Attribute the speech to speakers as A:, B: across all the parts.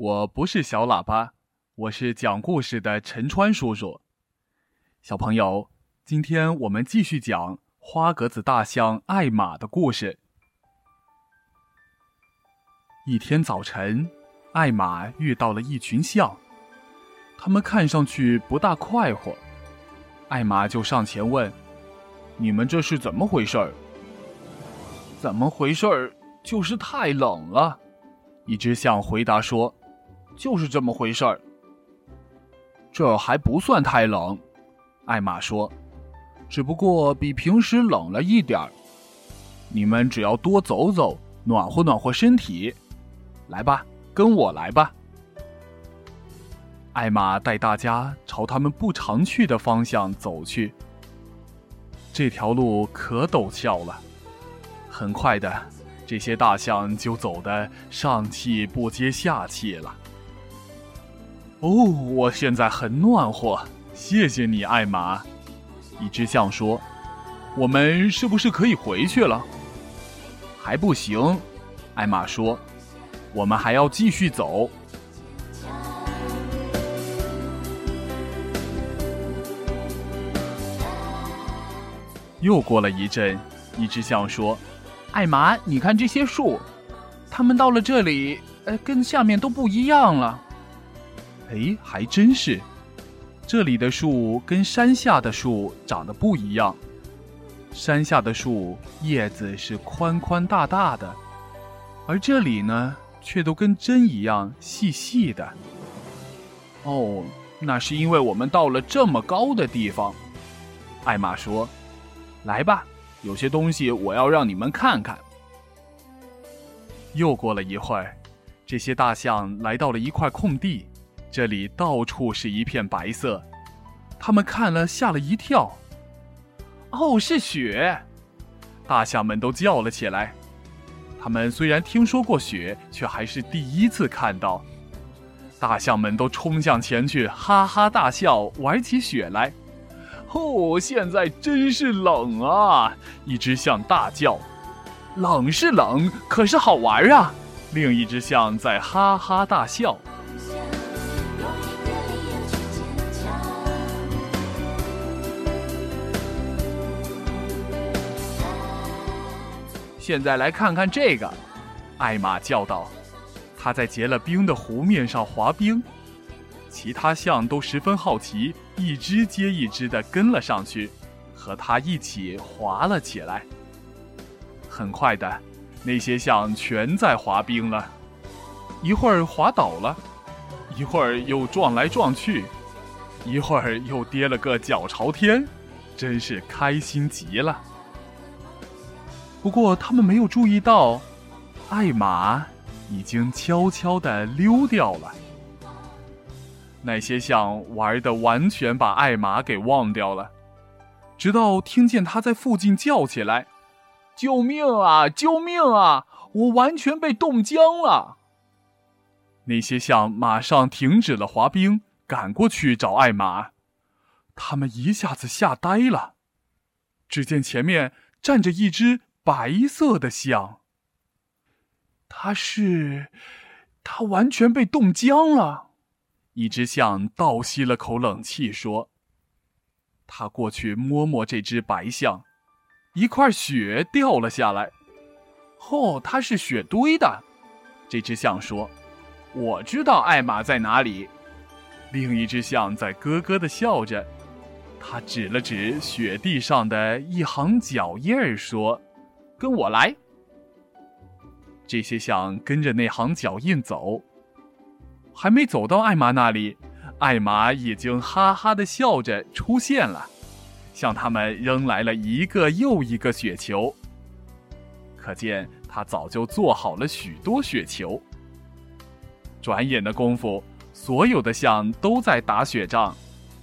A: 我不是小喇叭，我是讲故事的陈川叔叔。小朋友，今天我们继续讲花格子大象艾玛的故事。一天早晨，艾玛遇到了一群象，他们看上去不大快活。艾玛就上前问：“你们这是怎么回事儿？”“怎么回事儿？就是太冷了。”一只象回答说。就是这么回事儿。这还不算太冷，艾玛说，只不过比平时冷了一点儿。你们只要多走走，暖和暖和身体。来吧，跟我来吧。艾玛带大家朝他们不常去的方向走去。这条路可陡峭了，很快的，这些大象就走得上气不接下气了。哦，我现在很暖和，谢谢你，艾玛。一只象说：“我们是不是可以回去了？”还不行，艾玛说：“我们还要继续走。”又过了一阵，一只象说：“艾玛，你看这些树，它们到了这里，呃，跟下面都不一样了。”哎，还真是，这里的树跟山下的树长得不一样。山下的树叶子是宽宽大大的，而这里呢，却都跟针一样细细的。哦，那是因为我们到了这么高的地方。艾玛说：“来吧，有些东西我要让你们看看。”又过了一会儿，这些大象来到了一块空地。这里到处是一片白色，他们看了吓了一跳。哦，是雪！大象们都叫了起来。他们虽然听说过雪，却还是第一次看到。大象们都冲向前去，哈哈大笑，玩起雪来。哦，现在真是冷啊！一只象大叫：“冷是冷，可是好玩啊！”另一只象在哈哈大笑。现在来看看这个，艾玛叫道：“他在结了冰的湖面上滑冰。”其他象都十分好奇，一只接一只的跟了上去，和他一起滑了起来。很快的，那些象全在滑冰了，一会儿滑倒了，一会儿又撞来撞去，一会儿又跌了个脚朝天，真是开心极了。不过，他们没有注意到，艾玛已经悄悄地溜掉了。那些象玩的完全把艾玛给忘掉了，直到听见他在附近叫起来：“救命啊！救命啊！我完全被冻僵了！”那些象马上停止了滑冰，赶过去找艾玛。他们一下子吓呆了，只见前面站着一只。白色的象，它是，它完全被冻僵了。一只象倒吸了口冷气，说：“他过去摸摸这只白象，一块雪掉了下来。哦，它是雪堆的。”这只象说：“我知道艾玛在哪里。”另一只象在咯咯的笑着，他指了指雪地上的一行脚印儿，说。跟我来。这些象跟着那行脚印走，还没走到艾玛那里，艾玛已经哈哈的笑着出现了，向他们扔来了一个又一个雪球。可见他早就做好了许多雪球。转眼的功夫，所有的象都在打雪仗，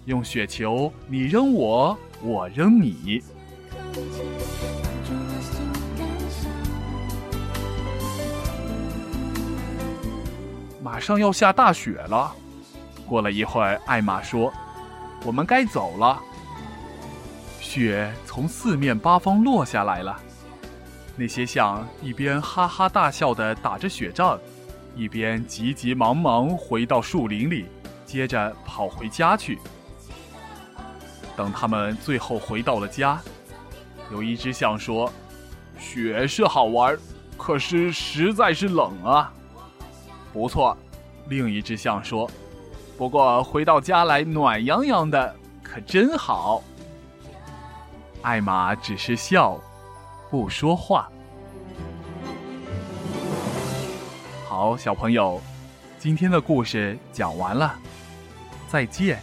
A: 用雪球你扔我，我扔你。马上要下大雪了。过了一会儿，艾玛说：“我们该走了。”雪从四面八方落下来了。那些象一边哈哈大笑的打着雪仗，一边急急忙忙回到树林里，接着跑回家去。等他们最后回到了家，有一只象说：“雪是好玩，可是实在是冷啊。”不错，另一只象说：“不过回到家来暖洋洋的，可真好。”艾玛只是笑，不说话。好，小朋友，今天的故事讲完了，再见。